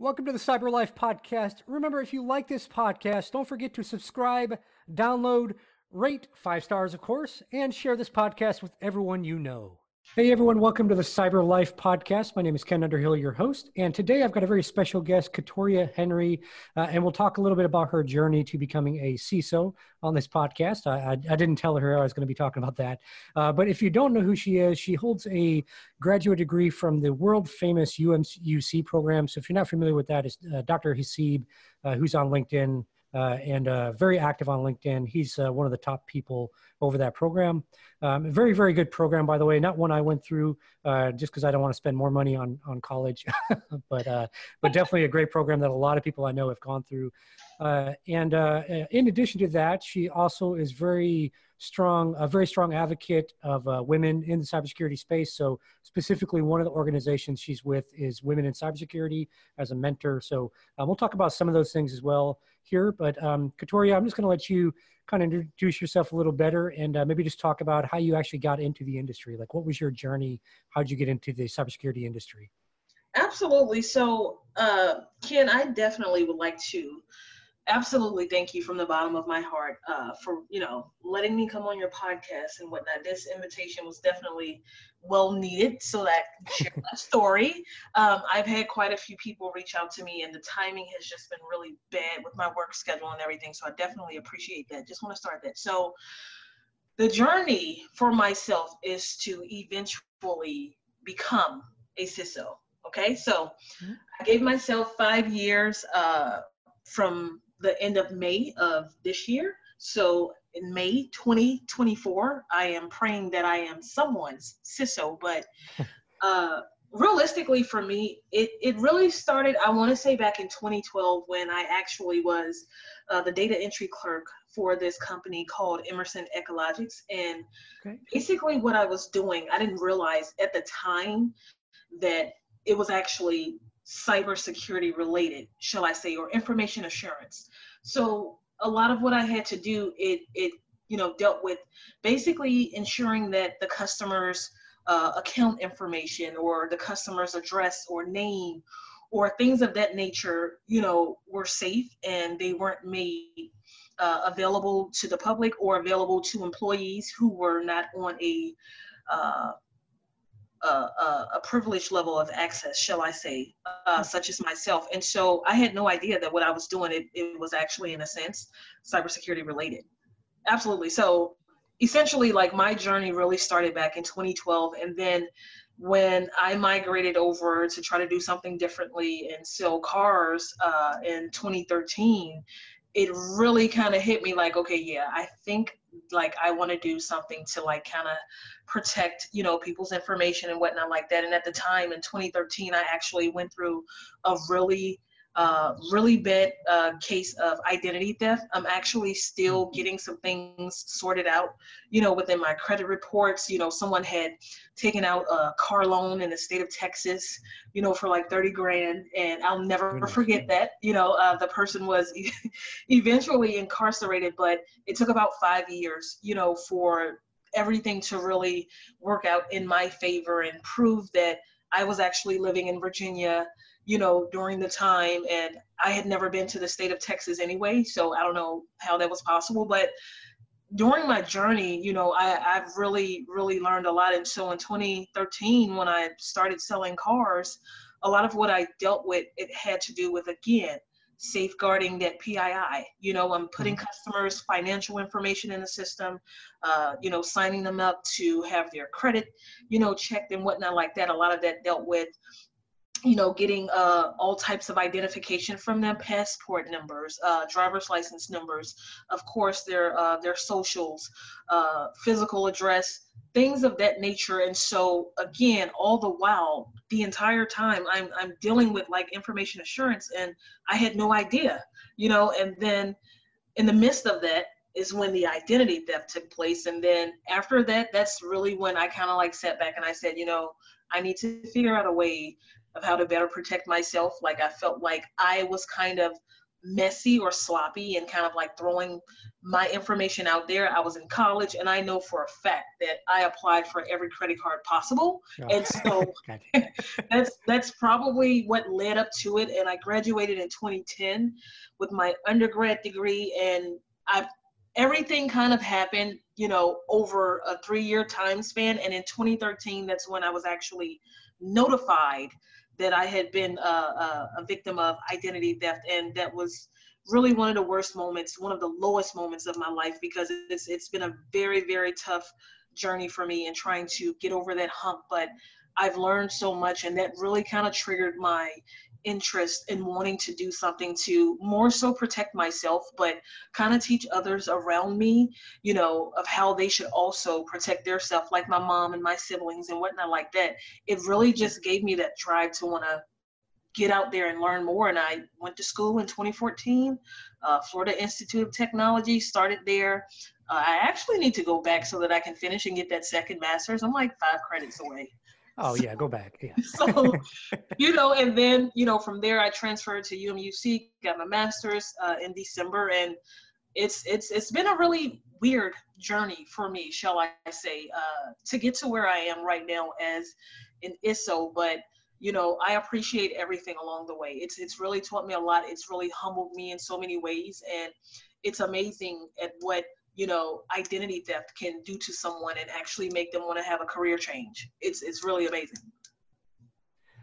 Welcome to the Cyber Life Podcast. Remember, if you like this podcast, don't forget to subscribe, download, rate five stars, of course, and share this podcast with everyone you know. Hey everyone, welcome to the Cyber Life Podcast. My name is Ken Underhill, your host, and today I've got a very special guest, Katoria Henry, uh, and we'll talk a little bit about her journey to becoming a CISO on this podcast. I, I, I didn't tell her I was going to be talking about that, uh, but if you don't know who she is, she holds a graduate degree from the world famous UMUC program. So if you're not familiar with that, it's uh, Dr. Hasib, uh, who's on LinkedIn uh, and uh, very active on LinkedIn. He's uh, one of the top people over that program. Um, very, very good program, by the way. Not one I went through uh, just because I don't want to spend more money on on college, but uh, but definitely a great program that a lot of people I know have gone through. Uh, and in addition to that, she also is very strong, a very strong advocate of women in the cybersecurity space. So specifically, one of the organizations she's with is Women in Cybersecurity as a mentor. So we'll talk about some of those things as well here. But um, Katoria, I'm just going to let you kind of introduce yourself a little better and uh, maybe just talk about how you actually got into the industry. Like, what was your journey? How did you get into the cybersecurity industry? Absolutely. So, uh, Ken, I definitely would like to absolutely thank you from the bottom of my heart uh, for you know letting me come on your podcast and whatnot. This invitation was definitely well needed so that I share my story. Um, I've had quite a few people reach out to me, and the timing has just been really bad with my work schedule and everything. So I definitely appreciate that. Just want to start that. So the journey for myself is to eventually become a CISO. Okay, so mm-hmm. I gave myself five years uh, from the end of May of this year. So in May 2024, I am praying that I am someone's CISO, but uh, realistically for me, it, it really started, I want to say back in 2012 when I actually was uh, the data entry clerk for this company called Emerson Ecologics. And basically what I was doing, I didn't realize at the time that it was actually cybersecurity related, shall I say, or information assurance. So a lot of what I had to do, it it you know dealt with basically ensuring that the customer's uh, account information or the customer's address or name or things of that nature, you know, were safe and they weren't made uh, available to the public or available to employees who were not on a uh, a, a, privileged level of access, shall I say, uh, such as myself. And so I had no idea that what I was doing, it, it was actually, in a sense, cybersecurity related. Absolutely. So essentially, like my journey really started back in 2012. And then when I migrated over to try to do something differently and sell cars uh, in 2013, it really kind of hit me like, okay, yeah, I think like I want to do something to like kind of protect, you know, people's information and whatnot like that. And at the time in 2013, I actually went through a really uh, really bad uh, case of identity theft. I'm actually still mm-hmm. getting some things sorted out, you know, within my credit reports. You know, someone had taken out a car loan in the state of Texas, you know, for like 30 grand. And I'll never forget that. You know, uh, the person was eventually incarcerated, but it took about five years, you know, for everything to really work out in my favor and prove that I was actually living in Virginia you know, during the time. And I had never been to the state of Texas anyway, so I don't know how that was possible. But during my journey, you know, I, I've really, really learned a lot. And so in 2013, when I started selling cars, a lot of what I dealt with, it had to do with, again, safeguarding that PII. You know, I'm putting mm-hmm. customers' financial information in the system, uh, you know, signing them up to have their credit, you know, checked and whatnot like that. A lot of that dealt with you know, getting uh, all types of identification from them, passport numbers, uh, driver's license numbers, of course, their uh, their socials, uh, physical address, things of that nature. And so, again, all the while, the entire time, I'm I'm dealing with like information assurance, and I had no idea, you know. And then, in the midst of that, is when the identity theft took place. And then after that, that's really when I kind of like sat back and I said, you know, I need to figure out a way of how to better protect myself. Like I felt like I was kind of messy or sloppy and kind of like throwing my information out there. I was in college and I know for a fact that I applied for every credit card possible. Oh. And so that's that's probably what led up to it. And I graduated in 2010 with my undergrad degree and I everything kind of happened, you know, over a three year time span. And in 2013, that's when I was actually notified that I had been a, a, a victim of identity theft. And that was really one of the worst moments, one of the lowest moments of my life because it's, it's been a very, very tough journey for me in trying to get over that hump. But I've learned so much, and that really kind of triggered my interest in wanting to do something to more so protect myself, but kind of teach others around me, you know, of how they should also protect their self, like my mom and my siblings and whatnot like that. It really just gave me that drive to want to get out there and learn more. And I went to school in 2014, uh, Florida Institute of Technology, started there. Uh, I actually need to go back so that I can finish and get that second master's. I'm like five credits away. Oh yeah, go back. Yeah. so, you know, and then you know from there I transferred to UMUC, got my master's uh, in December, and it's it's it's been a really weird journey for me, shall I say, uh, to get to where I am right now as an ISO. But you know, I appreciate everything along the way. It's it's really taught me a lot. It's really humbled me in so many ways, and it's amazing at what you know identity theft can do to someone and actually make them want to have a career change it's it's really amazing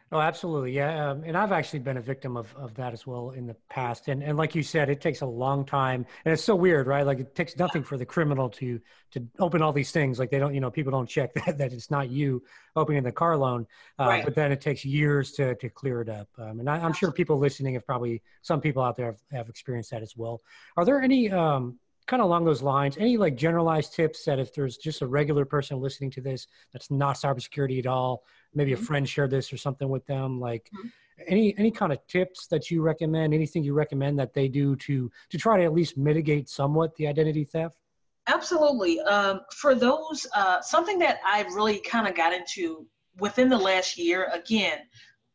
Oh, absolutely. Yeah. Um, and I've actually been a victim of, of that as well in the past. And, and like you said, it takes a long time and it's so weird, right? Like it takes nothing for the criminal to, to open all these things. Like they don't, you know, people don't check that, that it's not you opening the car loan. Uh, right. But then it takes years to, to clear it up. Um, and I, am sure people listening have probably, some people out there have, have experienced that as well. Are there any, um, kind of along those lines, any like generalized tips that if there's just a regular person listening to this that's not cybersecurity at all, maybe mm-hmm. a friend shared this or something with them, like mm-hmm. any any kind of tips that you recommend, anything you recommend that they do to to try to at least mitigate somewhat the identity theft? Absolutely. Um, for those, uh, something that I really kind of got into within the last year, again,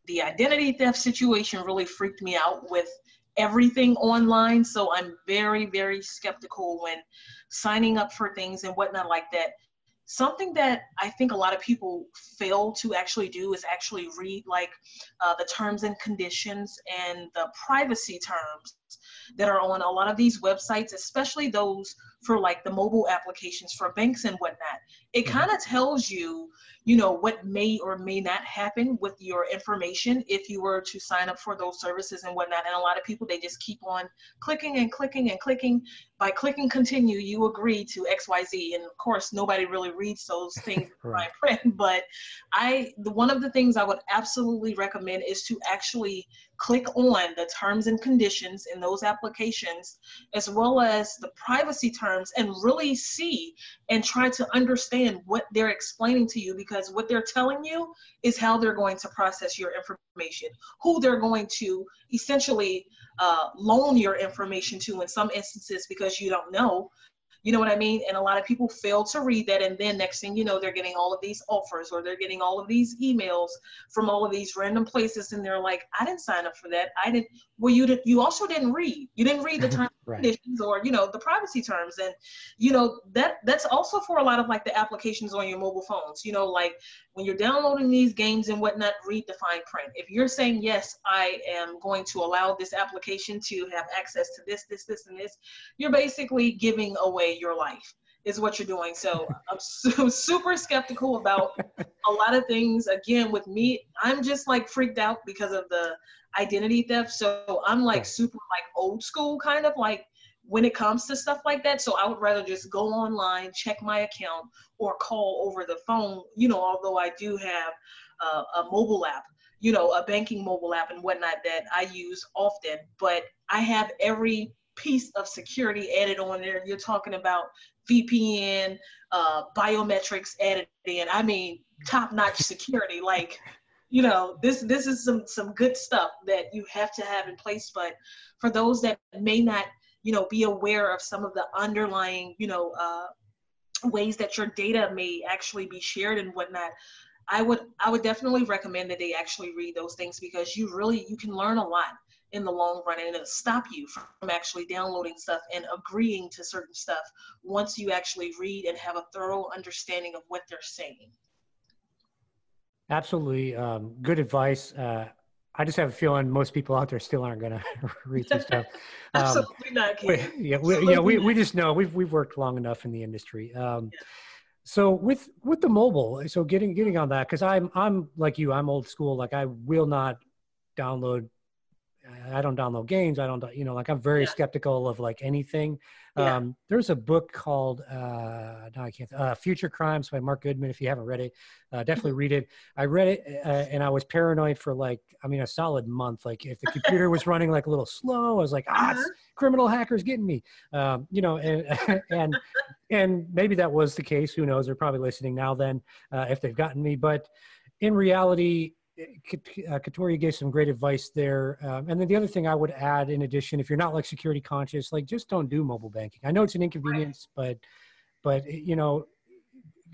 the identity theft situation really freaked me out with everything online. So I'm very, very skeptical when signing up for things and whatnot like that. Something that I think a lot of people fail to actually do is actually read like uh, the terms and conditions and the privacy terms that are on a lot of these websites, especially those for like the mobile applications for banks and whatnot. It mm-hmm. kind of tells you you know what may or may not happen with your information if you were to sign up for those services and whatnot and a lot of people they just keep on clicking and clicking and clicking by clicking continue you agree to xyz and of course nobody really reads those things right. in print but i the, one of the things i would absolutely recommend is to actually click on the terms and conditions in those applications as well as the privacy terms and really see and try to understand what they're explaining to you because what they're telling you is how they're going to process your information, who they're going to essentially uh, loan your information to in some instances because you don't know you know what I mean? And a lot of people fail to read that. And then next thing you know, they're getting all of these offers or they're getting all of these emails from all of these random places. And they're like, I didn't sign up for that. I didn't, well, you did, you also didn't read. You didn't read the mm-hmm. terms right. conditions or, you know, the privacy terms. And, you know, that that's also for a lot of like the applications on your mobile phones, you know, like when you're downloading these games and whatnot, read the fine print. If you're saying, yes, I am going to allow this application to have access to this, this, this, and this, you're basically giving away your life is what you're doing. So I'm su- super skeptical about a lot of things. Again, with me, I'm just like freaked out because of the identity theft. So I'm like super like old school kind of like when it comes to stuff like that. So I would rather just go online, check my account, or call over the phone. You know, although I do have uh, a mobile app, you know, a banking mobile app and whatnot that I use often. But I have every piece of security added on there. You're talking about VPN, uh, biometrics added in. I mean, top-notch security. Like, you know, this this is some some good stuff that you have to have in place. But for those that may not you know be aware of some of the underlying you know uh, ways that your data may actually be shared and whatnot i would i would definitely recommend that they actually read those things because you really you can learn a lot in the long run and it'll stop you from actually downloading stuff and agreeing to certain stuff once you actually read and have a thorough understanding of what they're saying. Absolutely. Um, good advice. Uh, I just have a feeling most people out there still aren't going to read this stuff. Um, Absolutely not. Ken. yeah, we, yeah, we, we just know we've we've worked long enough in the industry. Um, yeah. So with with the mobile, so getting getting on that because I'm I'm like you, I'm old school. Like I will not download I don't download games. I don't, you know, like I'm very yeah. skeptical of like anything. Yeah. Um, there's a book called, uh, no, I can't, uh, Future Crimes by Mark Goodman. If you haven't read it, uh, definitely mm-hmm. read it. I read it uh, and I was paranoid for like, I mean, a solid month. Like if the computer was running like a little slow, I was like, ah, uh-huh. criminal hackers getting me, um, you know, and, and, and maybe that was the case. Who knows? They're probably listening now then, uh, if they've gotten me, but in reality, uh, Katoria gave some great advice there. Um, and then the other thing I would add, in addition, if you're not like security conscious, like just don't do mobile banking. I know it's an inconvenience, but but you know,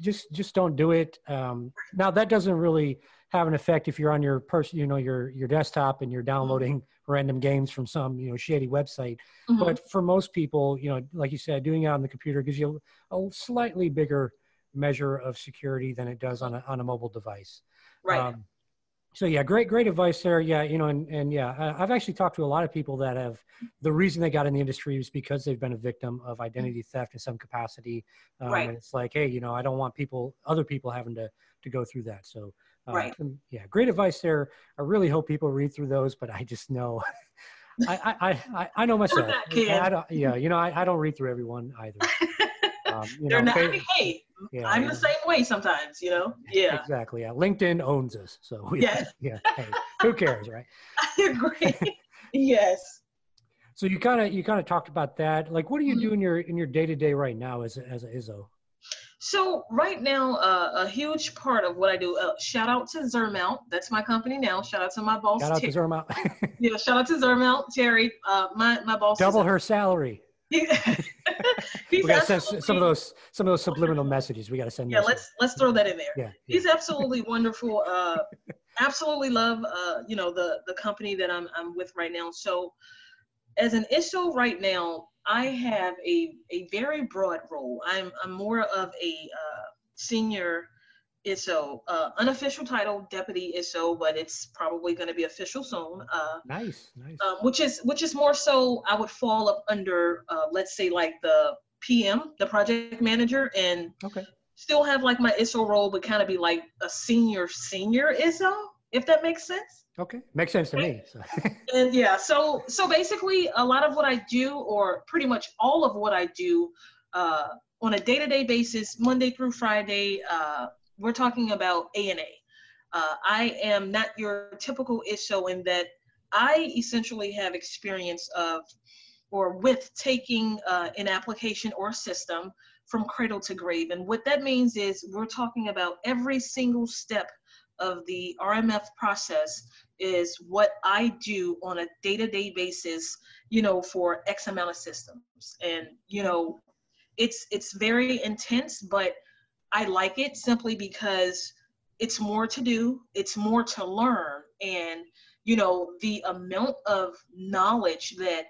just just don't do it. Um, now that doesn't really have an effect if you're on your person, you know, your your desktop and you're downloading mm-hmm. random games from some you know shady website. Mm-hmm. But for most people, you know, like you said, doing it on the computer gives you a, a slightly bigger measure of security than it does on a on a mobile device. Right. Um, so yeah great great advice there yeah you know and, and yeah i've actually talked to a lot of people that have the reason they got in the industry is because they've been a victim of identity theft in some capacity um, right. and it's like hey you know i don't want people other people having to to go through that so uh, right. yeah great advice there i really hope people read through those but i just know I, I, I, I know myself. I, I don't, yeah, you know, I, I don't read through everyone either. Um, They're know, not. Fa- hey, yeah, I'm yeah. the same way sometimes. You know. Yeah. Exactly. Yeah. LinkedIn owns us, so we, yes. yeah. Hey, who cares, right? I agree. yes. So you kind of you kind of talked about that. Like, what do you mm-hmm. do in your in your day to day right now as as a ISO? So right now, uh, a huge part of what I do. Uh, shout out to Zermount. That's my company now. Shout out to my boss. Shout out Ter- to Zermount. yeah, shout out to Zermount, Terry. Uh, my my boss. Double her salary. We got to send some of those some of those subliminal messages. We got to send. Yeah, let's let's throw that in there. Yeah, he's absolutely wonderful. Uh, absolutely love uh, you know the the company that I'm I'm with right now. So, as an ISO right now, I have a a very broad role. I'm I'm more of a uh, senior ISO, uh, unofficial title, deputy ISO, but it's probably going to be official soon. Uh, nice, nice. Um, which is which is more so I would fall up under, uh, let's say like the PM, the project manager, and okay. still have like my ISO role, but kind of be like a senior senior ISO, if that makes sense. Okay, makes sense to me. So. and yeah, so so basically, a lot of what I do, or pretty much all of what I do. Uh, on a day-to-day basis, Monday through Friday, uh, we're talking about A&A. Uh, I am not your typical ISO in that I essentially have experience of or with taking uh, an application or system from cradle to grave. And what that means is we're talking about every single step of the RMF process is what I do on a day-to-day basis, you know, for X amount of systems. And, you know, it's it's very intense, but I like it simply because it's more to do, it's more to learn, and you know the amount of knowledge that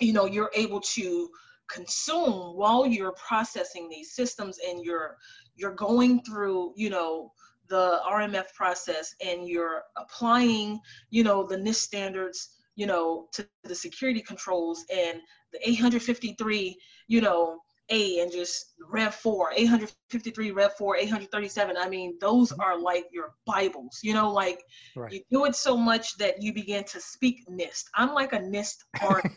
you know you're able to consume while you're processing these systems and you're you're going through you know the RMF process and you're applying you know the NIST standards you know to the security controls and the 853 you know a and just Rev 4, 853, Rev 4, 837. I mean, those mm-hmm. are like your Bibles, you know, like right. you do it so much that you begin to speak NIST. I'm like a NIST Barbie,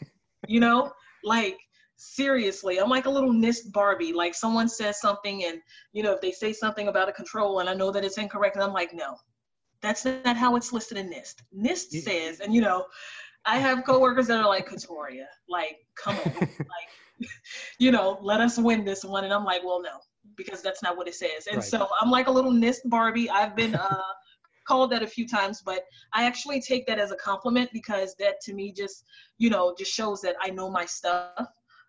you know, like seriously, I'm like a little NIST Barbie. Like someone says something, and you know, if they say something about a control and I know that it's incorrect, and I'm like, no, that's not how it's listed in NIST. NIST yeah. says, and you know, I have coworkers that are like, Katoria, like, come on, like you know, let us win this one. And I'm like, well, no, because that's not what it says. And right. so I'm like a little NIST Barbie. I've been uh, called that a few times, but I actually take that as a compliment because that to me just, you know, just shows that I know my stuff.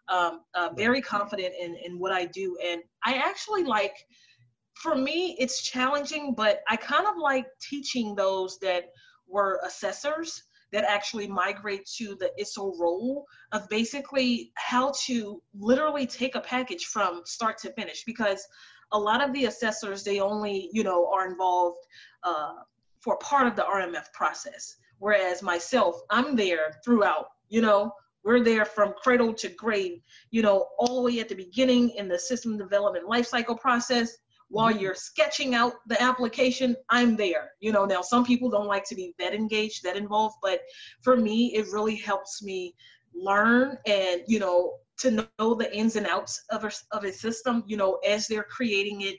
Um, uh, very confident in, in what I do. And I actually like, for me, it's challenging, but I kind of like teaching those that were assessors that actually migrate to the ISO role of basically how to literally take a package from start to finish. Because a lot of the assessors they only you know are involved uh, for part of the RMF process. Whereas myself i'm there throughout you know we're there from cradle to grave you know all the way at the beginning in the system development lifecycle process while you're sketching out the application i'm there. You know now some people don't like to be that engaged that involved but for me it really helps me learn and you know to know the ins and outs of a, of a system you know as they're creating it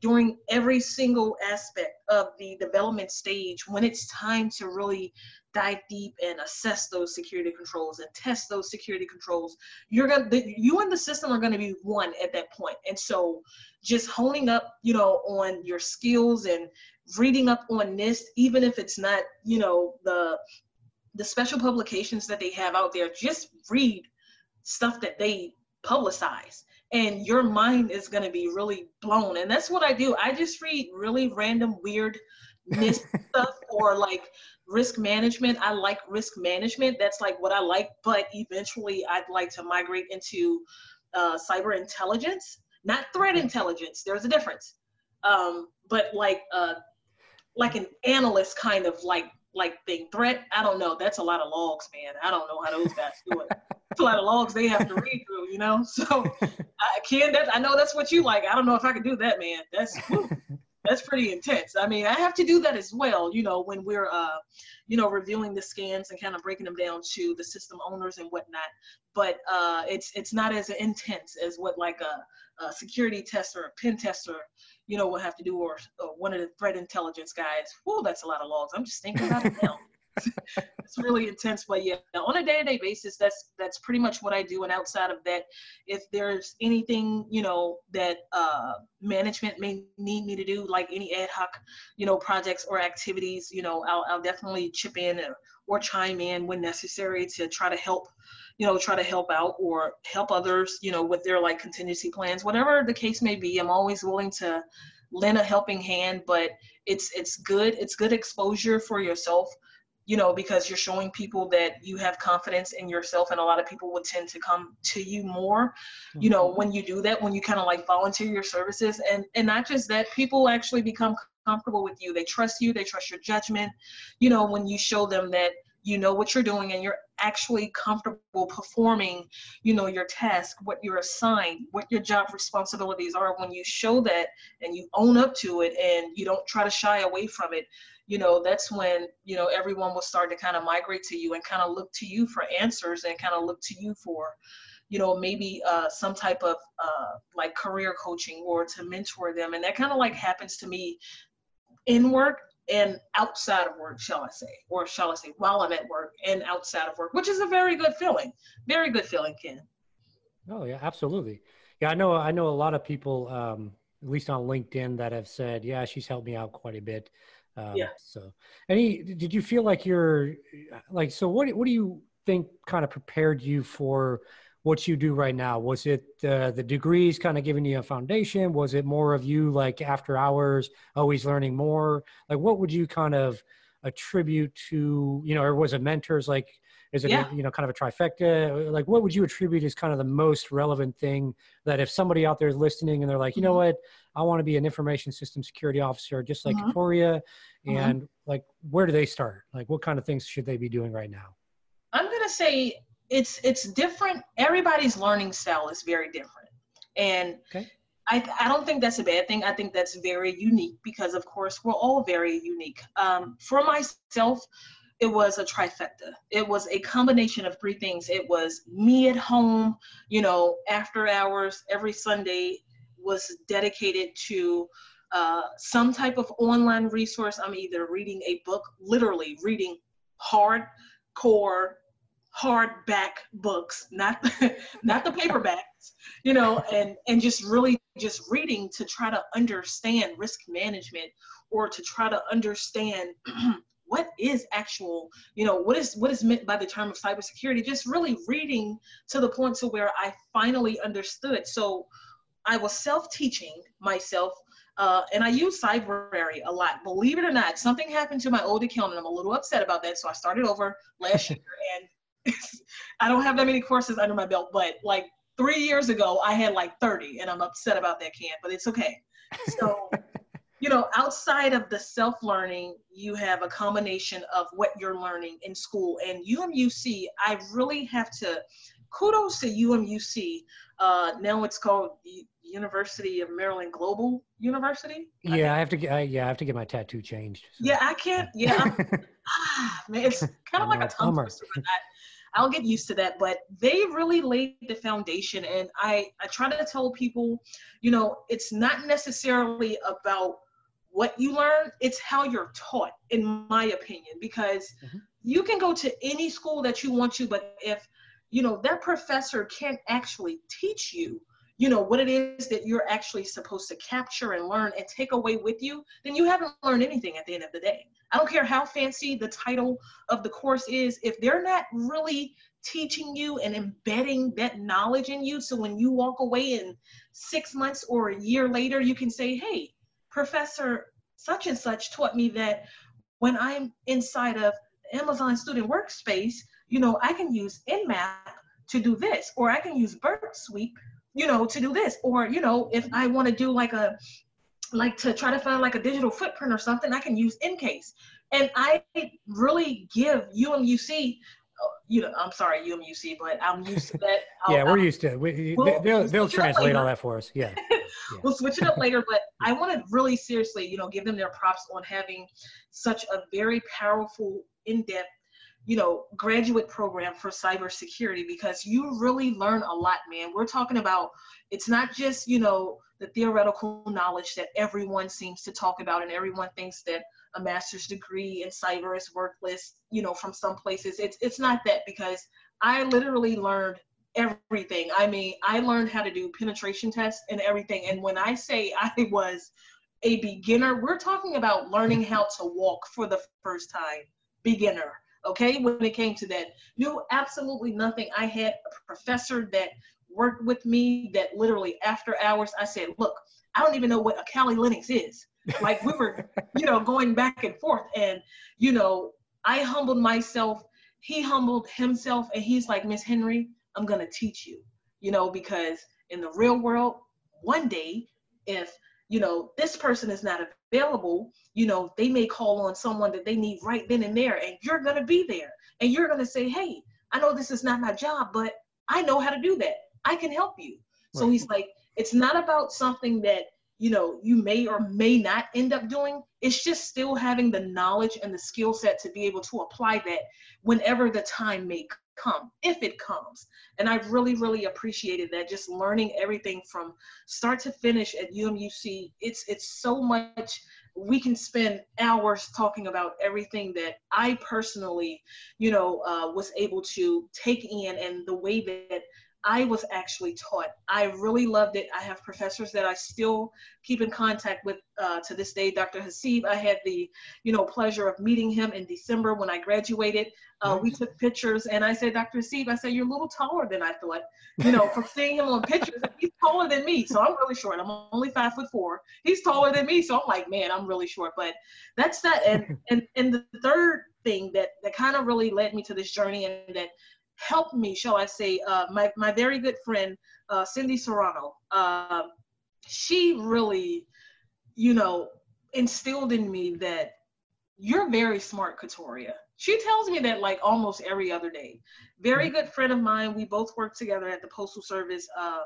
during every single aspect of the development stage when it's time to really dive deep and assess those security controls and test those security controls you're gonna the, you and the system are to be one at that point. And so just honing up you know on your skills and reading up on NIST even if it's not you know the the special publications that they have out there just read stuff that they publicize. And your mind is going to be really blown. And that's what i do. I just read really random weird stuff or like risk management. I like risk management. That's like what i like. But eventually i'd like to migrate into uh, cyber intelligence. Not threat intelligence. There's a difference. Um, but like uh, like an analyst kind of like like thing. Threat i don't know. That's a lot of logs man. I don't know how those guys do it. It's a lot of logs they have to read through you know? So i can that i know that's what you like. I don't know if i can do that man. That's whew, that's pretty intense. I mean, I have to do that as well, you know, when we're, uh, you know, reviewing the scans and kind of breaking them down to the system owners and whatnot. But uh, it's it's not as intense as what like a, a security tester, or a pen tester, you know, will have to do, or, or one of the threat intelligence guys. Whoa, that's a lot of logs. I'm just thinking about it now. it's really intense but yeah on a day-to-day basis that's that's pretty much what i do and outside of that if there's anything you know that uh, management may need me to do like any ad hoc you know projects or activities you know i'll, I'll definitely chip in or, or chime in when necessary to try to help you know try to help out or help others you know with their like contingency plans whatever the case may be. I'm always willing to lend a helping hand but it's it's good it's good exposure for yourself you know, because you're showing people that you have confidence in yourself, and a lot of people would tend to come to you more, mm-hmm. you know, mm-hmm. when you do that, when you kind of like volunteer your services, and and not just that, people actually become comfortable with you. They trust you. They trust your judgment. You know, when you show them that you know what you're doing and you're actually comfortable performing you know your task what you're assigned what your job responsibilities are. When you show that and you own up to it and you don't try to shy away from it you know that's when you know everyone will start to kind of migrate to you and kind of look to you for answers and kind of look to you for you know maybe uh, some type of uh, like career coaching or to mentor them. And that kind of like happens to me in work and outside of work shall i say or shall i say while i'm at work and outside of work which is a very good feeling very good feeling ken oh yeah absolutely yeah i know i know a lot of people um, at least on linkedin that have said yeah she's helped me out quite a bit um, yeah. So, any did you feel like you're like so? What what do you think kind of prepared you for what you do right now? Was it uh, the degrees kind of giving you a foundation? Was it more of you like after hours, always learning more? Like, what would you kind of attribute to you know, or was it mentors like? Is it yeah. you know kind of a trifecta? Like, what would you attribute as kind of the most relevant thing that if somebody out there is listening and they're like, you know mm-hmm. what, I want to be an information system security officer, just like uh-huh. Katoria, uh-huh. and uh-huh. like where do they start? Like, what kind of things should they be doing right now? I'm gonna say it's it's different. Everybody's learning style is very different, and okay. I, I don't think that's a bad thing. I think that's very unique because, of course, we're all very unique. Um, for myself, it was a trifecta. It was a combination of three things. It was me at home, you know, after hours every Sunday was dedicated to uh, some type of online resource. I'm either reading a book, literally reading hardcore, hardback books, not not the paperbacks, you know, and and just really just reading to try to understand risk management or to try to understand what is actual, you know, what is what is meant by the term of cybersecurity. Just really reading to the point to where I finally understood. So I was self-teaching myself uh, and I use Cybrary a lot. Believe it or not, something happened to my old account, and I'm a little upset about that. So I started over last year, and I don't have that many courses under my belt. But like three years ago, I had like 30, and I'm upset about that, Ken. But it's okay. So. you know, outside of the self learning, you have a combination of what you're learning in school. And UMUC, I really have to kudos to UMUC. Uh, now it's called University of Maryland Global University. Yeah, I, I have to get. Uh, yeah, I have to get my tattoo changed. So. Yeah, I can't. Yeah, ah, man, it's kind of like a tongue twister, but I, I'll get used to that. But they really laid the foundation, and I I try to tell people, you know, it's not necessarily about what you learn; it's how you're taught, in my opinion, because. Mm-hmm. You can go to any school that you want to, but if you know that professor can't actually teach you you know what it is that you're actually supposed to capture and learn and take away with you then you haven't learned anything at the end of the day. I don't care how fancy the title of the course is if they're not really teaching you and embedding that knowledge in you so when you walk away in six months or a year later you can say hey professor such and such taught me that when i'm inside of amazon student workspace you know, I can use Nmap to do this, or I can use Burp Suite, you know, to do this, or you know, if I want to do like a like to try to find like a digital footprint or something, I can use EnCase. And I really give UMUC uh, you know, I'm sorry, UMUC, but I'm used to that. yeah, we're used to it. We, we'll, they'll, they'll translate all that for us. Yeah. yeah. we'll switch it up later, but I want to really seriously, you know, give them their props on having such a very powerful, in-depth you know, graduate program for cybersecurity because you really learn a lot, man. We're talking about it's not just, you know, the theoretical knowledge that everyone seems to talk about and everyone thinks that a master's degree in cyber is worthless, you know, from some places. It's it's not that because I literally learned everything. I mean, I learned how to do penetration tests and everything. And when I say I was a beginner, we're talking about learning how to walk for the first time. Beginner okay, when it came to that. Knew absolutely nothing. I had a professor that worked with me that literally after hours, I said, look, I don't even know what a Kali Linux is. Like we were, you know, going back and forth. And, you know, I humbled myself. He humbled himself. And he's like, Miss Henry, I'm going to teach you, you know, because in the real world, one day, if, you know, this person is not available, you know, they may call on someone that they need right then and there, and you're going to be there. And you're going to say, hey, I know this is not my job, but I know how to do that. I can help you. Right. So he's like, it's not about something that, you know, you may or may not end up doing. It's just still having the knowledge and the skill set to be able to apply that whenever the time may come if it comes and i really really appreciated that just learning everything from start to finish at umuc it's it's so much we can spend hours talking about everything that i personally you know uh, was able to take in and the way that I was actually taught. I really loved it. I have professors that I still keep in contact with uh, to this day. Dr. Hasib, I had the, you know, pleasure of meeting him in December when I graduated. Uh, we took pictures, and I said, Dr. Hasib, I said you're a little taller than I thought. You know, from seeing him on pictures, he's taller than me, so I'm really short. I'm only five foot four. He's taller than me, so I'm like, man, I'm really short. But that's that. And and and the third thing that that kind of really led me to this journey and that helped me, shall I say, uh, my, my very good friend, uh, Cindy Serrano. Uh, she really, you know, instilled in me that you're very smart, Katoria. She tells me that like almost every other day. Very mm-hmm. good friend of mine. We both work together at the Postal Service. Uh,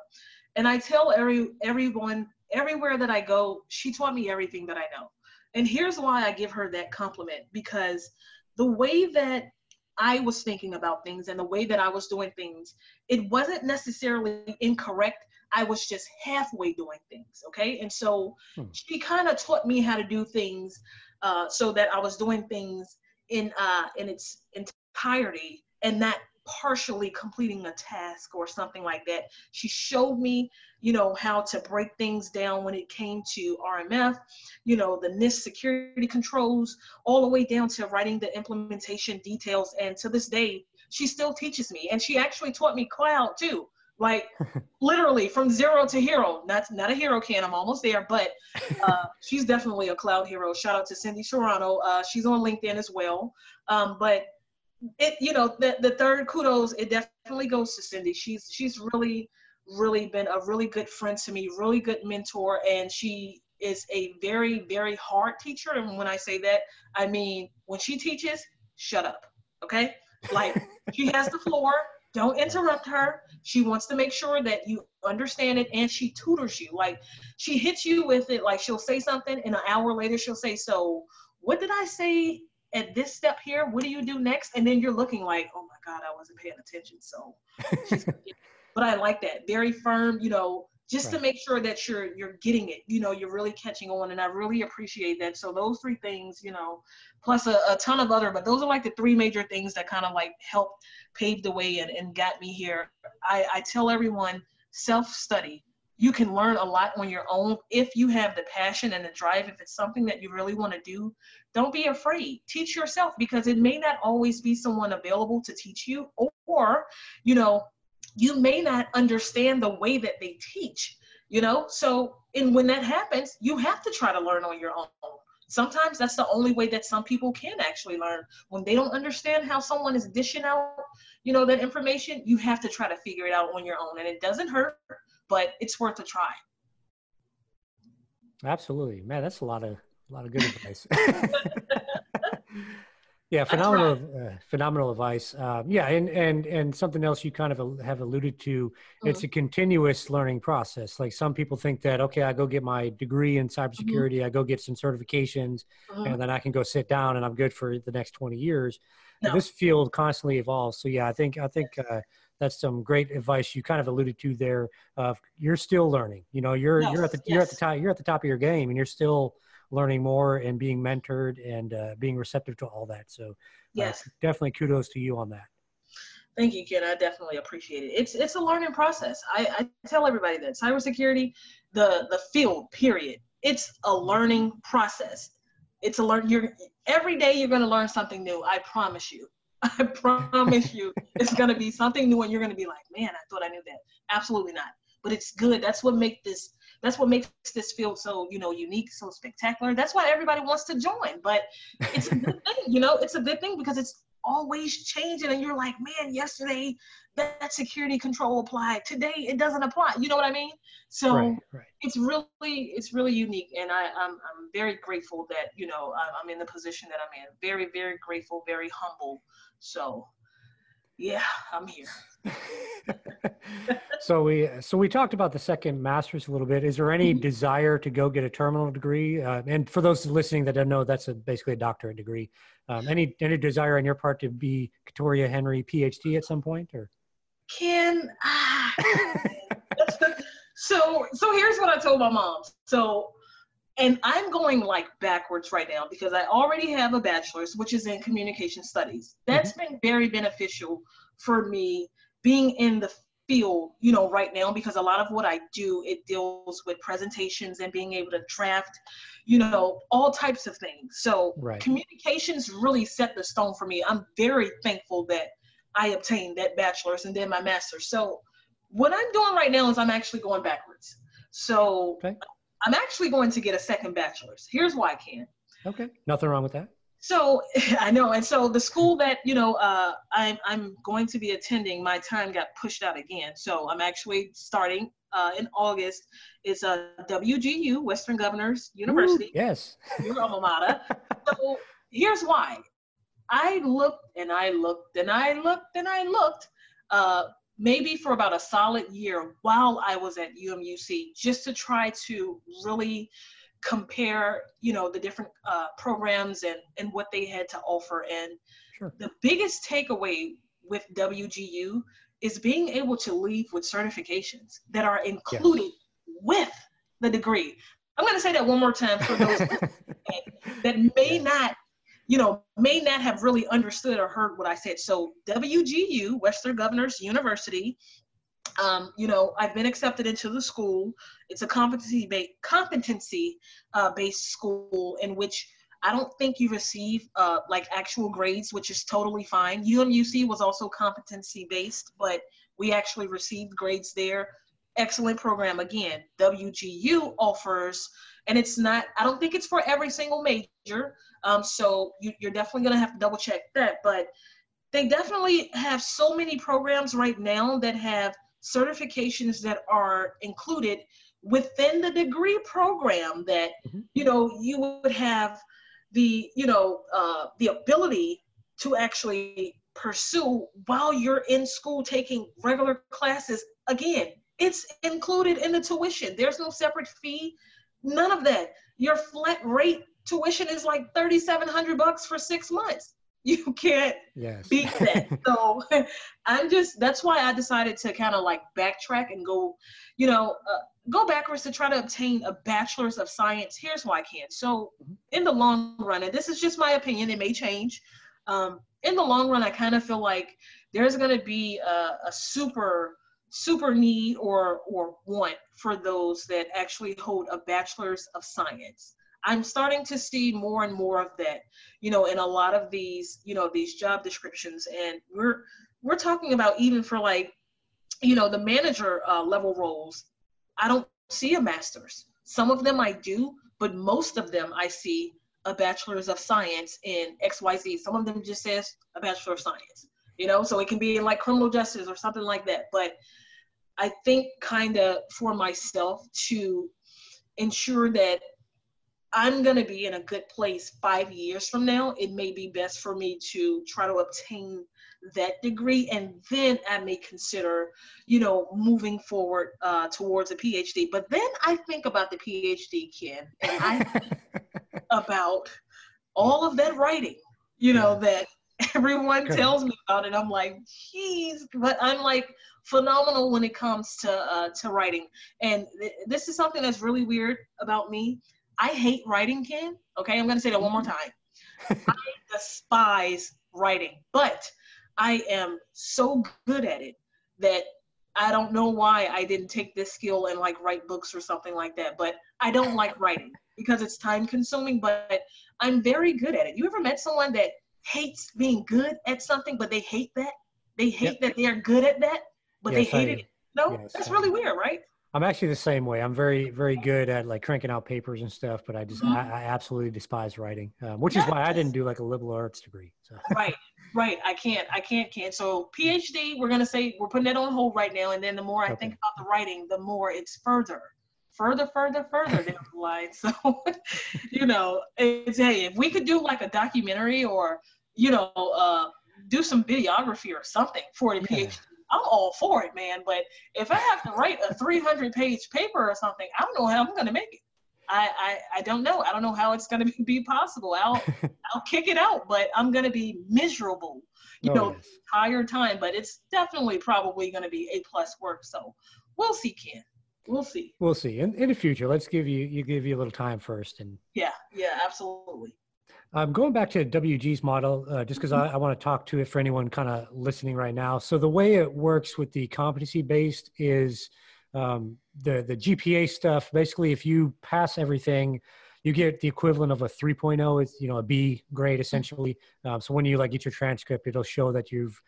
and I tell every everyone everywhere that I go, she taught me everything that I know. And here's why I give her that compliment because the way that I was thinking about things and the way that I was doing things, it wasn't necessarily incorrect. I was just halfway doing things. Okay. And so hmm. she kind of taught me how to do things uh, so that I was doing things in uh, in its entirety and not partially completing a task or something like that. She showed me, you know, how to break things down when it came to RMF, you know, the NIST security controls, all the way down to writing the implementation details. And to this day, she still teaches me. And she actually taught me cloud too Like literally from zero to hero. That's not a hero Ken. I'm almost there, but uh, she's definitely a cloud hero. Shout out to Cindy Serrano. Uh, she's on LinkedIn as well. Um, but it, you know, the, the third kudos, it definitely goes to Cindy. She's she's really, really been a really good friend to me, really good mentor, and she is a very, very hard teacher. And when I say that, I mean when she teaches, shut up. Okay? Like she has the floor. Don't interrupt her. She wants to make sure that you understand it and she tutors you. Like she hits you with it, like she'll say something and an hour later she'll say, So what did I say at this step here? What do you do next? And then you're looking like, Oh my God, I wasn't paying attention. So but I like that. Very firm, you know, just right. to make sure that you're you're getting it you know you're really catching on and i really appreciate that so those three things you know plus a, a ton of other but those are like the three major things that kind of like help pave the way and, and got me here i i tell everyone self study you can learn a lot on your own if you have the passion and the drive if it's something that you really want to do don't be afraid. Teach yourself because it may not always be someone available to teach you or you know you may not understand the way that they teach you know? So and when that happens you have to try to learn on your own. Sometimes that's the only way that some people can actually learn. When they don't understand how someone is dishing out you know that information you have to try to figure it out on your own and it doesn't hurt but it's worth a try. Absolutely. Man that's a lot of a lot of good advice Yeah, phenomenal, uh, phenomenal advice. Um, yeah, and and and something else you kind of have alluded to. Mm-hmm. It's a continuous learning process. Like some people think that okay, I go get my degree in mm-hmm. cybersecurity, mm-hmm. I go get some certifications, mm-hmm. and then I can go sit down and I'm good for the next twenty years. No. This field constantly evolves. So yeah, I think I think uh, that's some great advice you kind of alluded to there. Of you're still learning. You know, you're yes. you're at the yes. you're at the top you're at the top of your game, and you're still learning more and being mentored and uh, being receptive to all that. So, uh, yes, uh, definitely kudos to you on that. Thank you, Ken. I definitely appreciate it. It's it's a learning process. I, I tell everybody that cybersecurity, the the field, period. It's a learning process. It's a learn. You're every day you're going to learn something new. I promise you. I promise you, it's going to be something new, and you're going to be like, man, I thought I knew that. Absolutely not. But it's good. That's what makes this that's what makes this field so you know unique so spectacular. That's why everybody wants to join. But it's a good thing you know it's a good thing because it's always changing and you're like man yesterday that, security control applied. Today it doesn't apply. You know what i mean? So right, right. it's really it's really unique and i I'm, I'm very grateful that you know i'm in the position that i'm in. Very very grateful very humble. So yeah i'm here so we so we talked about the second master's a little bit. Is there any mm-hmm. desire to go get a terminal degree? Uh, and for those listening that don't know, that's a, basically a doctorate degree. Um, any any desire on your part to be Katoria Henry PhD at some point, or? Ken ah, so so here's what I told my mom. So and I'm going like backwards right now because I already have a bachelor's, which is in communication studies. That's mm-hmm. been very beneficial for me being in the field, you know, right now, because a lot of what I do, it deals with presentations and being able to draft, you know, all types of things. So right. communications really set the stone for me. I'm very thankful that I obtained that bachelor's and then my master's. So what I'm doing right now is I'm actually going backwards. So okay. I'm actually going to get a second bachelor's. Here's why I Ken. Okay. Nothing wrong with that. So I know, and so the school that you know uh, I'm I'm going to be attending, my time got pushed out again. So I'm actually starting uh, in August. It's a WGU, Western Governors University. Ooh, yes. Your alma mater. so here's why. I looked and I looked and I looked and I looked. Uh, maybe for about a solid year while I was at UMUC, just to try to really compare you know the different uh, programs and and what they had to offer and sure. the biggest takeaway with wgu is being able to leave with certifications that are included yes. with the degree i'm going to say that one more time for those that may not you know may not have really understood or heard what i said so wgu western governors university um, you know, I've been accepted into the school. It's a competency based competency uh, based school in which I don't think you receive uh, like actual grades, which is totally fine. UMUC was also competency based, but we actually received grades there. Excellent program. Again, WGU offers, and it's not, I don't think it's for every single major. Um, so you, you're definitely going to have to double check that. But they definitely have so many programs right now that have certifications that are included within the degree program that mm-hmm. you know you would have the you know uh, the ability to actually pursue while you're in school taking regular classes again it's included in the tuition there's no separate fee none of that your flat rate tuition is like 3700 bucks for six months you can't yes. beat that. so I'm just that's why I decided to kind of like backtrack and go, you know, uh, go backwards to try to obtain a bachelor's of science. Here's why I can. So mm-hmm. in the long run, and this is just my opinion, it may change. Um, in the long run, I kind of feel like there's going to be a, a super super need or or want for those that actually hold a bachelor's of science I'm starting to see more and more of that, you know, in a lot of these, you know, these job descriptions. And we're we're talking about even for like, you know, the manager uh, level roles. I don't see a master's. Some of them I do, but most of them I see a bachelor's of science in XYZ. Some of them just says a bachelor of science, you know, so it can be like criminal justice or something like that. But I think kind of for myself to ensure that I'm going to be in a good place five years from now, it may be best for me to try to obtain that degree and then I may consider, you know, moving forward uh, towards a PhD. But then I think about the PhD, Ken, and I think about all of that writing, you know, that everyone tells me about it. I'm like, geez, but I'm like phenomenal when it comes to uh, to writing. And th- this is something that's really weird about me. I hate writing, Ken. Okay, I'm gonna say that one more time. I despise writing, but I am so good at it that I don't know why I didn't take this skill and like write books or something like that. But I don't like writing because it's time consuming, but I'm very good at it. You ever met someone that hates being good at something, but they hate that? They hate yep. that they are good at that, but yes, they hate I, it. No, yes, that's I, really weird, right? I'm actually the same way. I'm very, very good at like cranking out papers and stuff, but I just, mm-hmm. I, I, absolutely despise writing, um, which is why I didn't do like a liberal arts degree. So. Right, right. I can't, I can't, can't. So PhD, we're gonna say we're putting it on hold right now, and then the more I think about the writing, the more it's further, further, further, further down the line. So, you know, it's hey, if we could do like a documentary or, you know, uh, do some videography or something for the yeah. PhD I'm all for it, man. But if I have to write a 300 page paper or something, I don't know how I'm going to make it. I, I, I don't know. I don't know how it's going to be possible. I'll I'll kick it out, but I'm going to be miserable, you oh, know, yes. entire time. But it's definitely probably going to be a plus work. So we'll see, Ken. We'll see. We'll see. In in the future, let's give you you give you a little time first, and yeah, yeah, absolutely. Um, going back to WGU's model, uh, just because mm-hmm. I, I want to talk to it for anyone kind of listening right now. So the way it works with the competency based is um, the the GPA stuff. Basically, if you pass everything, you get the equivalent of a 3.0. It's you know a B grade essentially. Um, so when you like get your transcript, it'll show that you've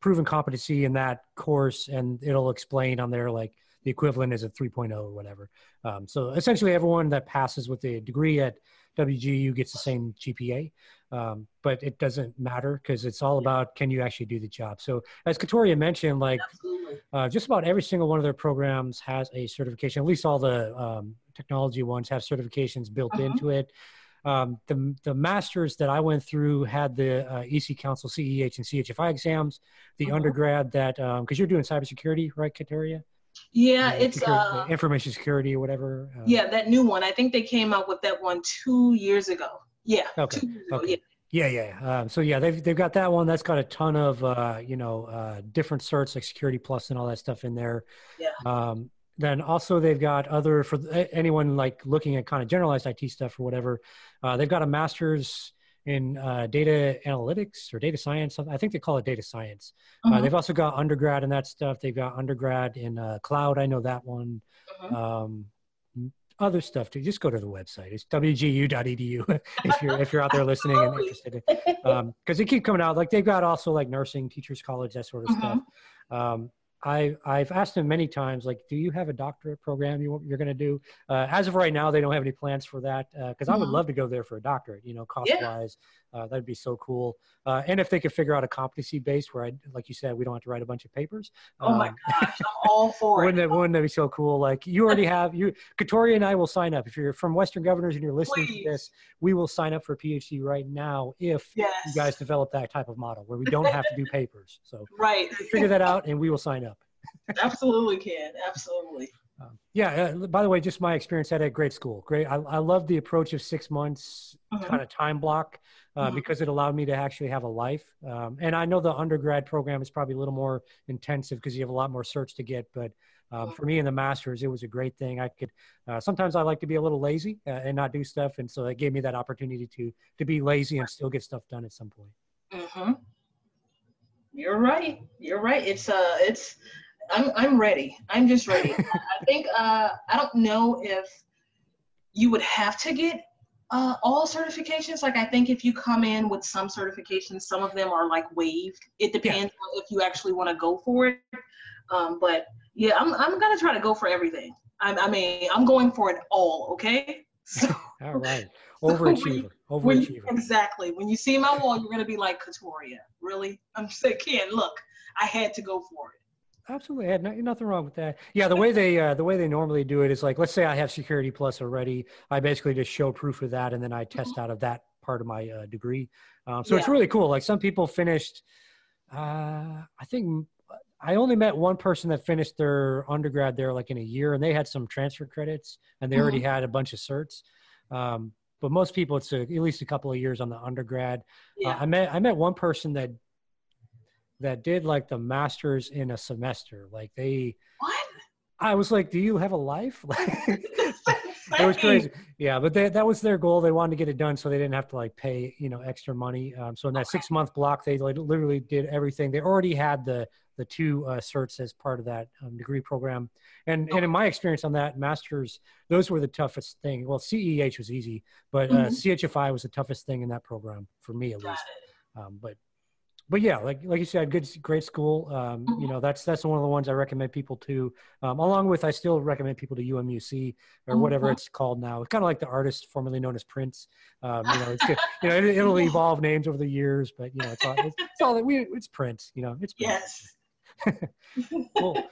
proven competency in that course, and it'll explain on there like the equivalent is a 3.0 or whatever. Um, so essentially, everyone that passes with a degree at WGU gets the same GPA, um, but it doesn't matter because it's all about can you actually do the job. So as Katoria mentioned, like uh, just about every single one of their programs has a certification. At least all the um, technology ones have certifications built uh-huh. into it. Um, the the masters that I went through had the uh, EC Council CEH and CHFI exams. The uh-huh. undergrad that because um, you're doing cybersecurity, right, Katoria? Yeah, it's uh, information security or whatever. Uh, yeah, that new one. I think they came out with that one two years ago. Yeah. Okay. okay. Ago, yeah. Yeah, yeah. Um, so yeah, they've they've got that one. That's got a ton of uh, you know uh, different certs like Security Plus and all that stuff in there. Yeah. Um, then also they've got other for anyone like looking at kind of generalized IT stuff or whatever. Uh, they've got a master's in uh, data analytics or data science. I think they call it data science. Uh, uh-huh. Uh, they've also got undergrad in that stuff. They've got undergrad in uh, cloud. I know that one. Uh-huh. Um, other stuff too. Just go to the website. It's wgu.edu if you're if you're out there listening and interested. Because um, they keep coming out. Like they've got also like nursing, teachers college, that sort of mm-hmm. stuff. Um, I, I've asked them many times, like, do you have a doctorate program you, you're going to do? Uh, as of right now, they don't have any plans for that because uh. I would mm-hmm. love to go there for a doctorate, you know, cost wise. Uh, that'd be so cool. Uh, and if they could figure out a competency base where I, like you said, we don't have to write a bunch of papers. Oh my um, gosh, I'm all for wouldn't it. That, wouldn't that be so cool? Like you already have, you, Katoria and I will sign up. If you're from Western Governors and you're listening Please. to this, we will sign up for a PhD right now if yes. you guys develop that type of model where we don't have to do papers. So right. figure that out and we will sign up. Absolutely can. Absolutely. Um, yeah. Uh, by the way, just my experience at a great school. Great. I, I love the approach of six months mm-hmm. kind of time block uh, mm-hmm. because it allowed me to actually have a life. Um, and I know the undergrad program is probably a little more intensive because you have a lot more certs to get. But um, for me in the masters, it was a great thing. I could uh, sometimes I like to be a little lazy uh, and not do stuff, and so it gave me that opportunity to to be lazy and still get stuff done at some point. Mm-hmm. You're right. You're right. It's uh, it's I'm I'm ready. I'm just ready. I think uh, I don't know if you would have to get uh, all certifications. Like I think if you come in with some certifications, some of them are like waived. It depends yeah. on if you actually want to go for it. Um, but yeah, I'm I'm gonna try to go for everything. I, I mean, I'm going for it all. Okay. So, all right. Overachiever. Overachiever. When you, exactly. When you see my wall, you're gonna be like Katoria. Really? I'm saying, Ken, look, I had to go for it absolutely had no, nothing wrong with that yeah the way they uh, the way they normally do it is like let's say i have security plus already i basically just show proof of that and then i test mm-hmm. out of that part of my uh, degree um, so yeah. it's really cool like some people finished uh, i think i only met one person that finished their undergrad there like in a year and they had some transfer credits and they mm-hmm. already had a bunch of certs um, but most people it's a, at least a couple of years on the undergrad uh, yeah. i met i met one person that that did like the masters in a semester. Like they What? I was like, "Do you have a life?" it was crazy. Yeah, but they, that was their goal. They wanted to get it done, so they didn't have to like pay you know extra money. Um, so in that okay. six month block, they like, literally did everything. They already had the the two uh, certs as part of that um, degree program, and and in my experience on that masters, those were the toughest thing. Well, CEH was easy, but uh, mm-hmm. CHFI was the toughest thing in that program for me at Got least. Um, but but yeah, like like you said, good great school. Um, you mm-hmm. know, that's that's one of the ones I recommend people to. Um, along with, I still recommend people to UMUC or whatever mm-hmm. it's called now. It's kind of like the artist formerly known as Prince. Um, you know, it's you know it, will evolve names over the years, but you know, it's all it's, it's all we it's Prince. You know, it's Prince. yes. cool.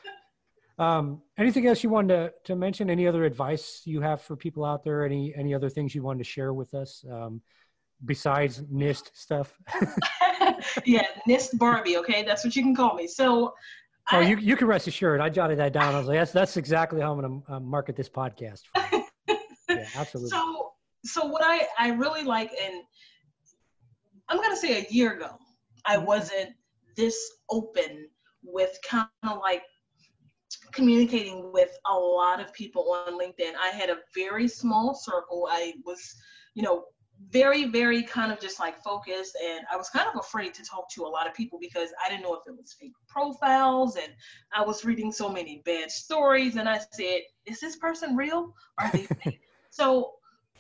Um, anything else you wanted to, to mention? Any other advice you have for people out there? Any any other things you wanted to share with us um, besides NIST stuff? yeah, NIST Barbie. Okay, that's what you can call me. So. Oh, I, you you can rest assured. I jotted that down. I was like, that's that's exactly how I'm going to uh, market this podcast. yeah, absolutely. So so what I I really like, and I'm going to say a year ago, I mm-hmm. wasn't this open with kind of like communicating with a lot of people on LinkedIn. I had a very small circle. I was, you know, very, very kind of just like focused. And I was kind of afraid to talk to a lot of people because I didn't know if it was fake profiles. And I was reading so many bad stories. And I said, is this person real? Are they fake? so,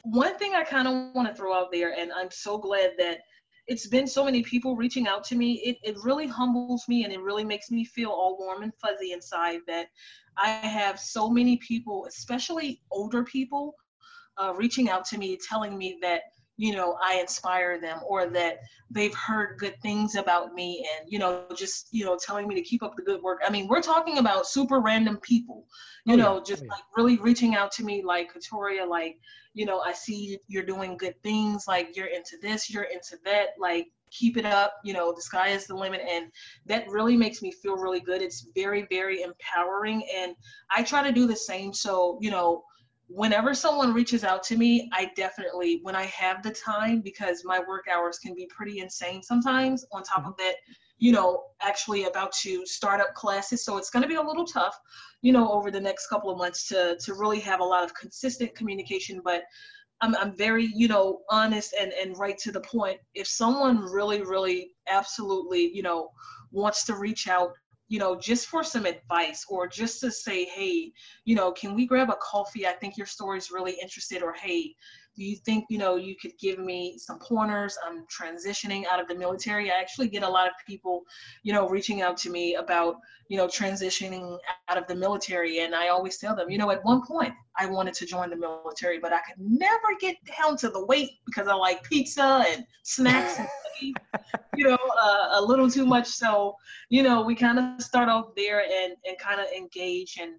one thing I kind of want to throw out there, and I'm so glad that it's been so many people reaching out to me. It, it really humbles me and it really makes me feel all warm and fuzzy inside that I have so many people, especially older people, uh, reaching out to me telling me that you know i inspire them or that they've heard good things about me and you know just you know telling me to keep up the good work i mean we're talking about super random people you oh, know yeah. just oh, yeah. really reaching out to me like katoria like you know i see you're doing good things like you're into this you're into that like keep it up you know the sky is the limit and that really makes me feel really good it's very very empowering and i try to do the same so you know whenever someone reaches out to me, I definitely, when I have the time, because my work hours can be pretty insane sometimes, on top mm-hmm. of that, you know, actually about to start up classes. So it's going to be a little tough, you know, over the next couple of months to, to really have a lot of consistent communication. But I'm, I'm very, you know, honest and, and right to the point. If someone really, really, absolutely, you know, wants to reach out you know, just for some advice or just to say, hey, you know, can we grab a coffee? I think your story is really interested, or hey, do you think you know you could give me some pointers i'm transitioning out of the military? I actually get a lot of people you know reaching out to me about you know transitioning out of the military and i always tell them you know at one point i wanted to join the military but i could never get down to the weight because i like pizza and snacks and you know uh, a little too much. So you know we kind of start off there and and kind of engage and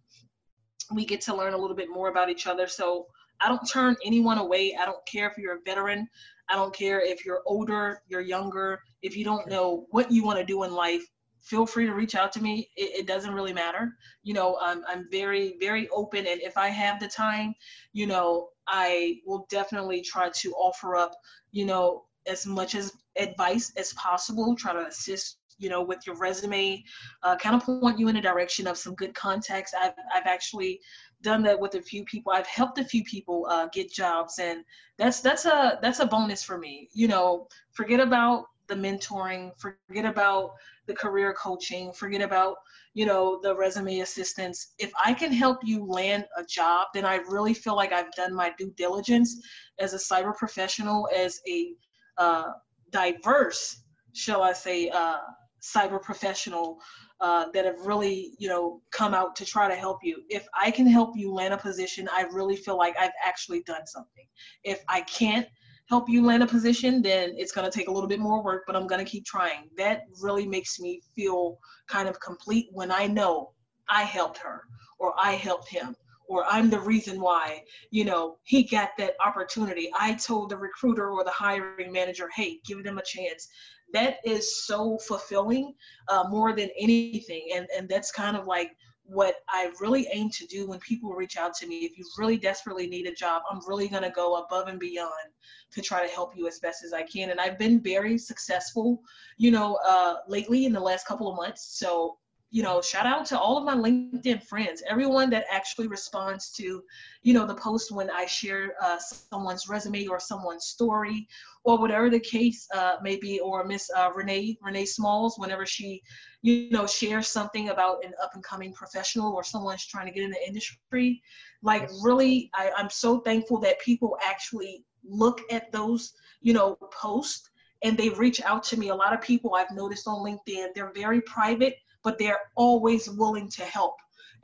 we get to learn a little bit more about each other. So I don't turn anyone away. I don't care if you're a veteran. I don't care if you're older, you're younger. If you don't know what you want to do in life, feel free to reach out to me. It, it, doesn't really matter. You know, I'm, I'm very, very open. And if I have the time, you know, I will definitely try to offer up, you know, as much as advice as possible, try to assist you know, with your resume, uh, kind of point you in a direction of some good contacts. I've, I've actually done that with a few people. I've helped a few people uh, get jobs, and that's that's a that's a bonus for me. You know, forget about the mentoring, forget about the career coaching, forget about you know the resume assistance. If I can help you land a job, then I really feel like I've done my due diligence as a cyber professional, as a uh, diverse, shall I say, uh, cyber professional uh, that have really, you know, come out to try to help you. If I can help you land a position, I really feel like I've actually done something. If I can't help you land a position, then it's going to take a little bit more work, but I'm going to keep trying. That really makes me feel kind of complete when I know I helped her or I helped him or I'm the reason why, you know, he got that opportunity. I told the recruiter or the hiring manager, hey, give them a chance that is so fulfilling uh, more than anything and and that's kind of like what I really aim to do when people reach out to me. If you really desperately need a job, I'm really going to go above and beyond to try to help you as best as I can. And I've been very successful, you know, uh, lately in the last couple of months. So you know, shout out to all of my LinkedIn friends, everyone that actually responds to, you know, the post when I share uh, someone's resume or someone's story or whatever the case uh, may be, or Miss uh, Renee, Renee Smalls, whenever she, you know, shares something about an up and coming professional or someone's trying to get in the industry. Like, yes. really, I, I'm so thankful that people actually look at those, you know, posts and they reach out to me. A lot of people I've noticed on LinkedIn, they're very private but they're always willing to help.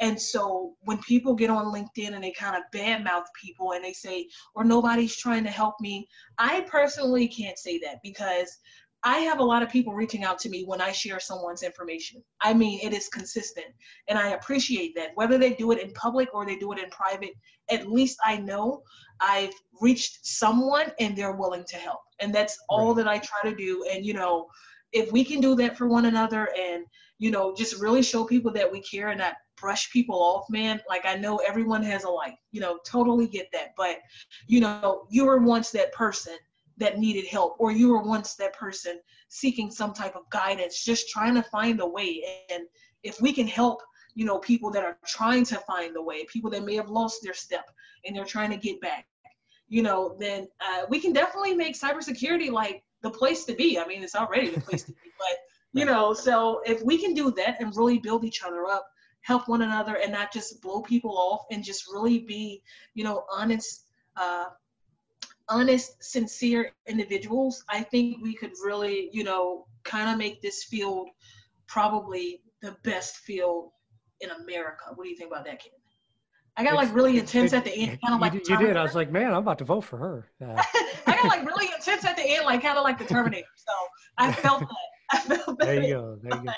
And so when people get on LinkedIn and they kind of badmouth people and they say, or nobody's trying to help me, I personally can't say that because I have a lot of people reaching out to me when I share someone's information. I mean, it is consistent and I appreciate that. Whether they do it in public or they do it in private, at least I know I've reached someone and they're willing to help. And that's all that I try to do. And, you know, if we can do that for one another and you know just really show people that we care and not brush people off man. Like i know everyone has a life you know totally get that. But you know you were once that person that needed help or you were once that person seeking some type of guidance just trying to find a way. And if we can help you know people that are trying to find the way people that may have lost their step and they're trying to get back you know then uh, we can definitely make cybersecurity like the place to be. I mean, it's already the place to be, but you know, so if we can do that and really build each other up, help one another, and not just blow people off, and just really be, you know, honest, uh, honest, sincere individuals, I think we could really, you know, kind of make this field probably the best field in America. What do you think about that, Ken? I got like really intense it, at the end, kind of like you, you did. I was like, man, I'm about to vote for her. Uh, I got like really intense at the end, like kind of like the Terminator. So I felt that. I felt that. There you go. There you go.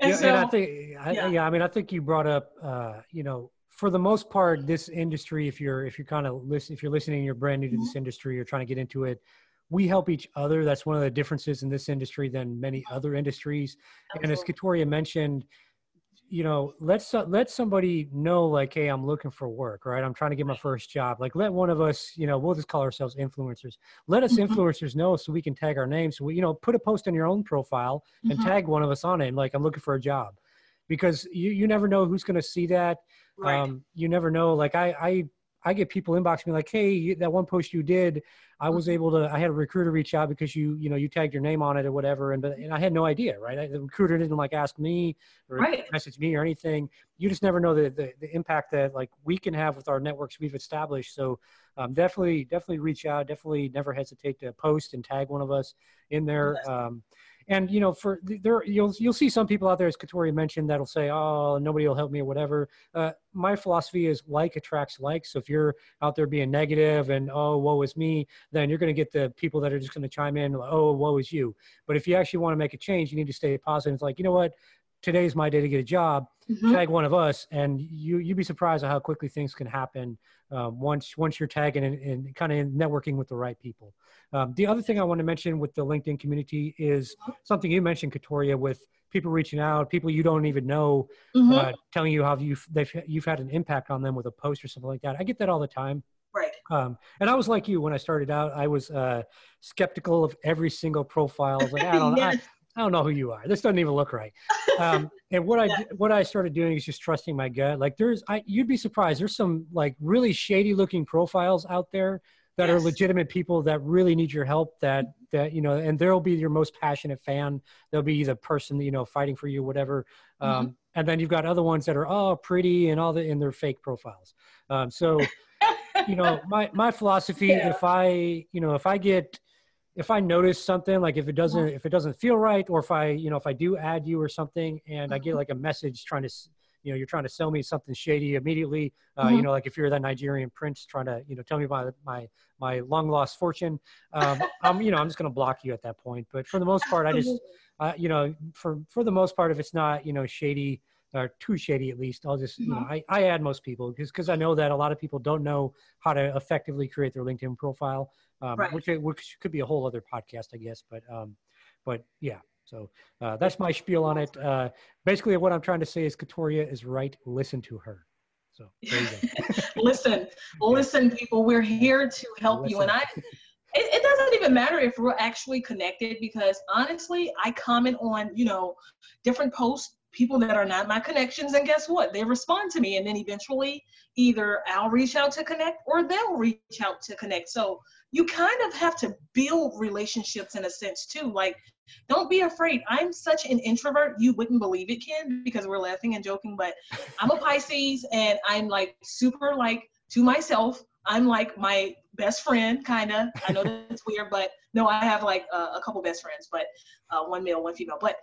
and, yeah, so, and I think, I, yeah. yeah, I mean, I think you brought up, uh, you know, for the most part, this industry, if you're if you're kind of listen, if you're listening, you're brand new to mm-hmm. this industry, you're trying to get into it. We help each other. That's one of the differences in this industry than many other industries. Absolutely. And as Katoria mentioned, you know, let let somebody know like, hey, I'm looking for work, right? I'm trying to get my first job. Like, let one of us, you know, we'll just call ourselves influencers. Let us mm-hmm. influencers know so we can tag our names. So we, you know, put a post on your own profile and mm-hmm. tag one of us on it. And, Like, I'm looking for a job, because you you never know who's going to see that. Right. Um, you never know. Like, I I I get people inbox me like, "Hey, that one post you did, I was Mhm. able to. I had a recruiter reach out because you, you know, you tagged your name on it or whatever, and but and I had no idea, right? I, the recruiter didn't like ask me or Right. message me or anything. You just never know the, the the impact that like we can have with our networks we've established. So um, definitely, definitely reach out. Definitely never hesitate to post and tag one of us in there. Yes. Um, and you know, for there, you'll you'll see some people out there, as Katoria mentioned, that'll say, "Oh, nobody will help me" or whatever. Uh, my philosophy is like attracts like. So if you're out there being negative and oh, woe is me, then you're going to get the people that are just going to chime in, oh, woe is you. But if you actually want to make a change, you need to stay positive. It's like, you know what? Today's my day to get a job. Mhm. Tag one of us, and you you'd be surprised at how quickly things can happen um, once once you're tagging and, and kind of networking with the right people. Um, the other thing I want to mention with the LinkedIn community is something you mentioned, Katoria, with people reaching out, people you don't even know, Mhm. uh, telling you how you've they've, you've had an impact on them with a post or something like that. I get that all the time. Right. Um, and I was like you when I started out. I was uh, skeptical of every single profile. I was like, I don't, Yes. I don't know who you are. This doesn't even look right. Um, and what I Yeah. what I started doing is just trusting my gut. Like there's, I you'd be surprised. There's some like really shady looking profiles out there that are legitimate people that really need your help. That that you know, and they'll be your most passionate fan. They'll be the person you know fighting for you, whatever. Um, Mm-hmm. And then you've got other ones that are oh pretty and all the in their fake profiles. Um, so you know my my philosophy Yeah. if i you know if i get if i notice something like if it doesn't if it doesn't feel right or if i you know if i do add you or something and i get Mhm. like a message trying to you know you're trying to sell me something shady immediately uh, you Mhm. know like if you're that nigerian prince trying to you know tell me about my my long lost fortune um i'm you know i'm just going to block you at that point but for the most part i just uh, you know, for for the most part, if it's not you know shady or too shady, at least I'll just you know Mhm. I, I add most people because because I know that a lot of people don't know how to effectively create their LinkedIn profile, um, Right. which which could be a whole other podcast, I guess. But um, but yeah, so uh, that's my spiel on it. Uh, basically, what I'm trying to say is Katoria is right. Listen to her. So listen, listen, people, we're here to help you. And I, it, it doesn't even matter if we're actually connected because honestly, I comment on, you know, different posts, people that are not my connections, and guess what? They respond to me, and then eventually either I'll reach out to connect or they'll reach out to connect. So you kind of have to build relationships in a sense too. Like, don't be afraid. I'm such an introvert, you wouldn't believe it, Ken, because we're laughing and joking, but I'm a Pisces and I'm like super like to myself. I'm like my best friend, kind of. I know that's weird, but no, I have like uh, a couple best friends, but uh, one male, one female. But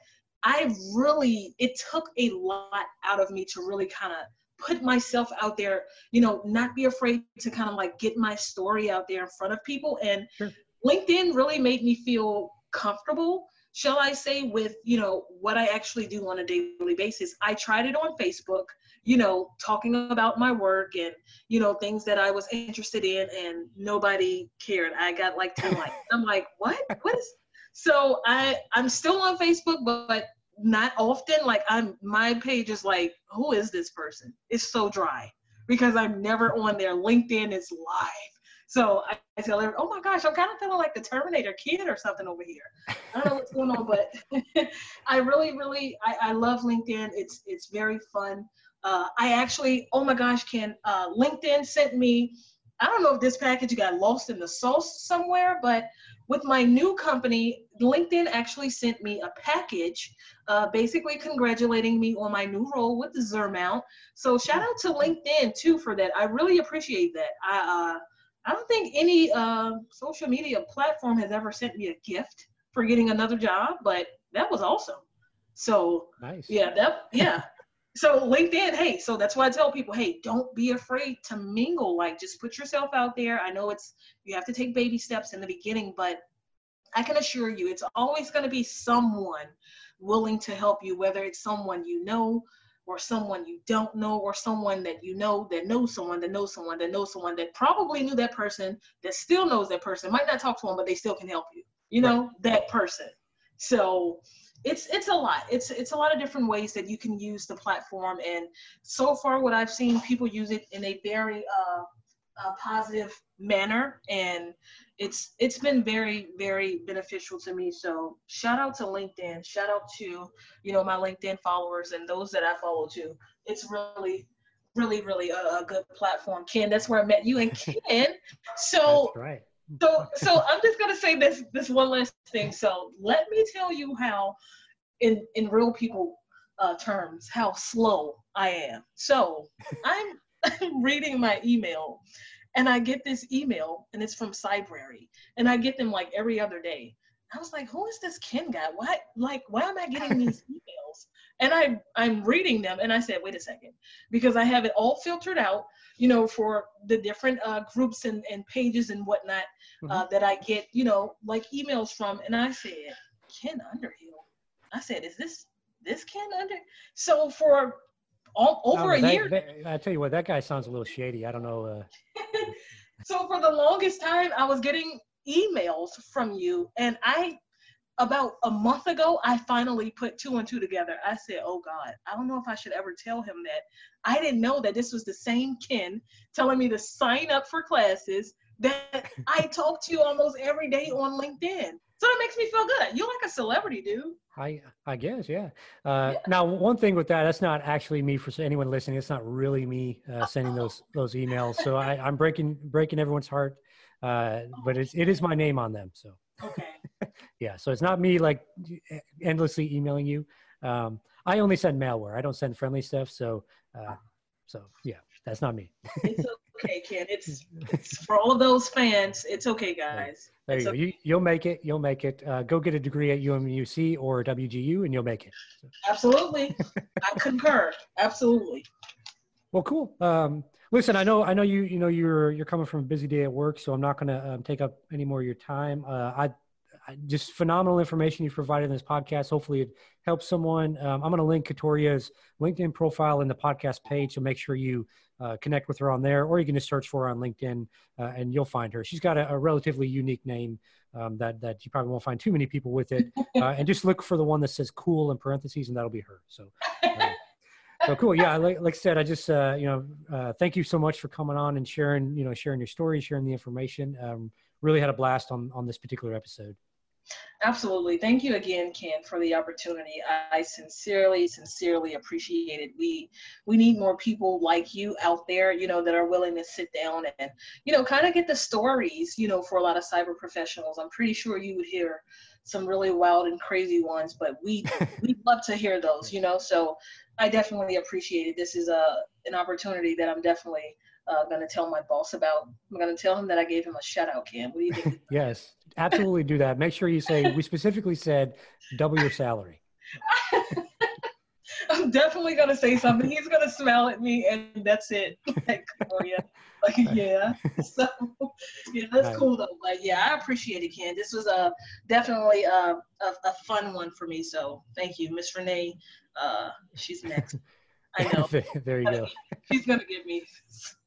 I really, it took a lot out of me to really kind of put myself out there, you know, not be afraid to kind of like get my story out there in front of people. And Sure. LinkedIn really made me feel comfortable, shall I say, with, you know, what I actually do on a daily basis. I tried it on Facebook, you know, talking about my work and, you know, things that I was interested in and nobody cared. I got like 10 likes. I'm like, what? What is so I I'm still on Facebook, but not often. Like I'm my page is like, who is this person? It's so dry because I'm never on there. LinkedIn is live. So I, I tell her, oh my gosh, I'm kind of feeling like the Terminator kid or something over here. I don't know what's going on, but I really, really, I, I love LinkedIn. It's it's very fun. Uh, I actually, oh my gosh, Ken, uh, LinkedIn sent me. I don't know if this package got lost in the sauce somewhere, but with my new company, LinkedIn actually sent me a package, uh, basically congratulating me on my new role with the Zermount. So shout out to LinkedIn too for that. I really appreciate that. I uh, I don't think any uh, social media platform has ever sent me a gift for getting another job, but that was awesome. So nice. yeah, that yeah. So LinkedIn, hey, so that's why I tell people, hey, don't be afraid to mingle. Like just put yourself out there. I know it's you have to take baby steps in the beginning, but I can assure you it's always going to be someone willing to help you, whether it's someone you know or someone you don't know or someone that you know that knows someone that knows someone that knows someone that probably knew that person that still knows that person might not talk to them but they still can help you you know that person. So it's it's a lot. It's it's a lot of different ways that you can use the platform and so far what i've seen people use it in a very uh, uh, positive manner and it's it's been very very beneficial to me so shout out to linkedin shout out to you know my linkedin followers and those that i follow too it's really really, really a, a, good platform, Ken. That's where I met you and Ken. So, right. so, so I'm just gonna say this this one last thing. So let me tell you how, in in real people uh, terms, how slow I am. So I'm reading my email, and I get this email, and it's from Cybrary, and I get them like every other day. I was like, who is this Ken guy? Why, like, why am I getting these emails? And I, I'm reading them, and I said, wait a second, because I have it all filtered out, you know, for the different uh, groups and, and pages and whatnot uh, mm-hmm. that I get, you know, like emails from. And I said, Ken Underhill. I said, is this this Ken Under? So for all, over a that, year. That, I tell you what, that guy sounds a little shady. I don't know. Uh... so for the longest time, I was getting emails from you, and I about a month ago, I finally put two and two together. I said, Oh God, I don't know if I should ever tell him that. I didn't know that this was the same Ken telling me to sign up for classes that I talk to you almost every day on LinkedIn. So that makes me feel good. You're like a celebrity, dude. I I guess, yeah. Uh, yeah. Now, one thing with that, that's not actually me for anyone listening. It's not really me uh, sending those those emails. So I, I'm breaking breaking everyone's heart uh, but it's, it is my name on them. So, okay. yeah. So it's not me like endlessly emailing you. Um, I only send malware. I don't send friendly stuff. So, uh, so yeah, that's not me. it's okay, Ken. It's, it's for all of those fans. It's okay, guys. There you go. You, will make it. You'll make it. Uh, go get a degree at UMUC or WGU, and you'll make it. Absolutely, I concur. Absolutely. Well, cool. Um, listen, I know, I know you, you know, you're, you're coming from a busy day at work, so I'm not going to um, take up any more of your time. Uh, I, just phenomenal information you've provided in this podcast. Hopefully it helps someone. Um, I'm going to link Katoria's LinkedIn profile in the podcast page. So make sure you uh, connect with her on there, or you can just search for her on LinkedIn uh, and you'll find her. She's got a, a relatively unique name um, that, that you probably won't find too many people with it. Uh, and just look for the one that says cool in parentheses and that'll be her. So uh, so cool. Yeah, like, like I said, I just uh, you know uh, thank you so much for coming on and sharing you know sharing your story, sharing the information. Um, really had a blast on on this particular episode. Absolutely. Thank you again, Ken, for the opportunity. I sincerely, sincerely appreciate it. We we need more people like you out there, you know, that are willing to sit down and, you know, kind of get the stories, you know, for a lot of cyber professionals. I'm pretty sure you would hear some really wild and crazy ones, but we we love to hear those, you know. So I definitely appreciate it. This is a an opportunity that I'm definitely uh, going to tell my boss about. I'm going to tell him that I gave him a shout out, Ken. What do you think? yes, absolutely do that. Make sure you say, we specifically said double your salary. I'm definitely going to say something. He's going to smile at me, and that's it. Like, oh, yeah. Like, yeah. So, yeah, that's right. cool, though. Like, yeah, I appreciate it, Ken. This was a, definitely a, a, a fun one for me. So, thank you, Miss Renee. Uh, she's next. I know. there you go. She's gonna give me.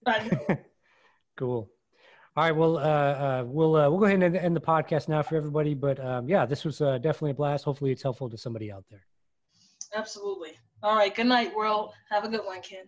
Cool. All right. Well, uh, uh, we'll uh, we'll go ahead and end the podcast now for everybody. But um, yeah, this was uh, definitely a blast. Hopefully, it's helpful to somebody out there. Absolutely. All right. Good night, world. Have a good one, Ken.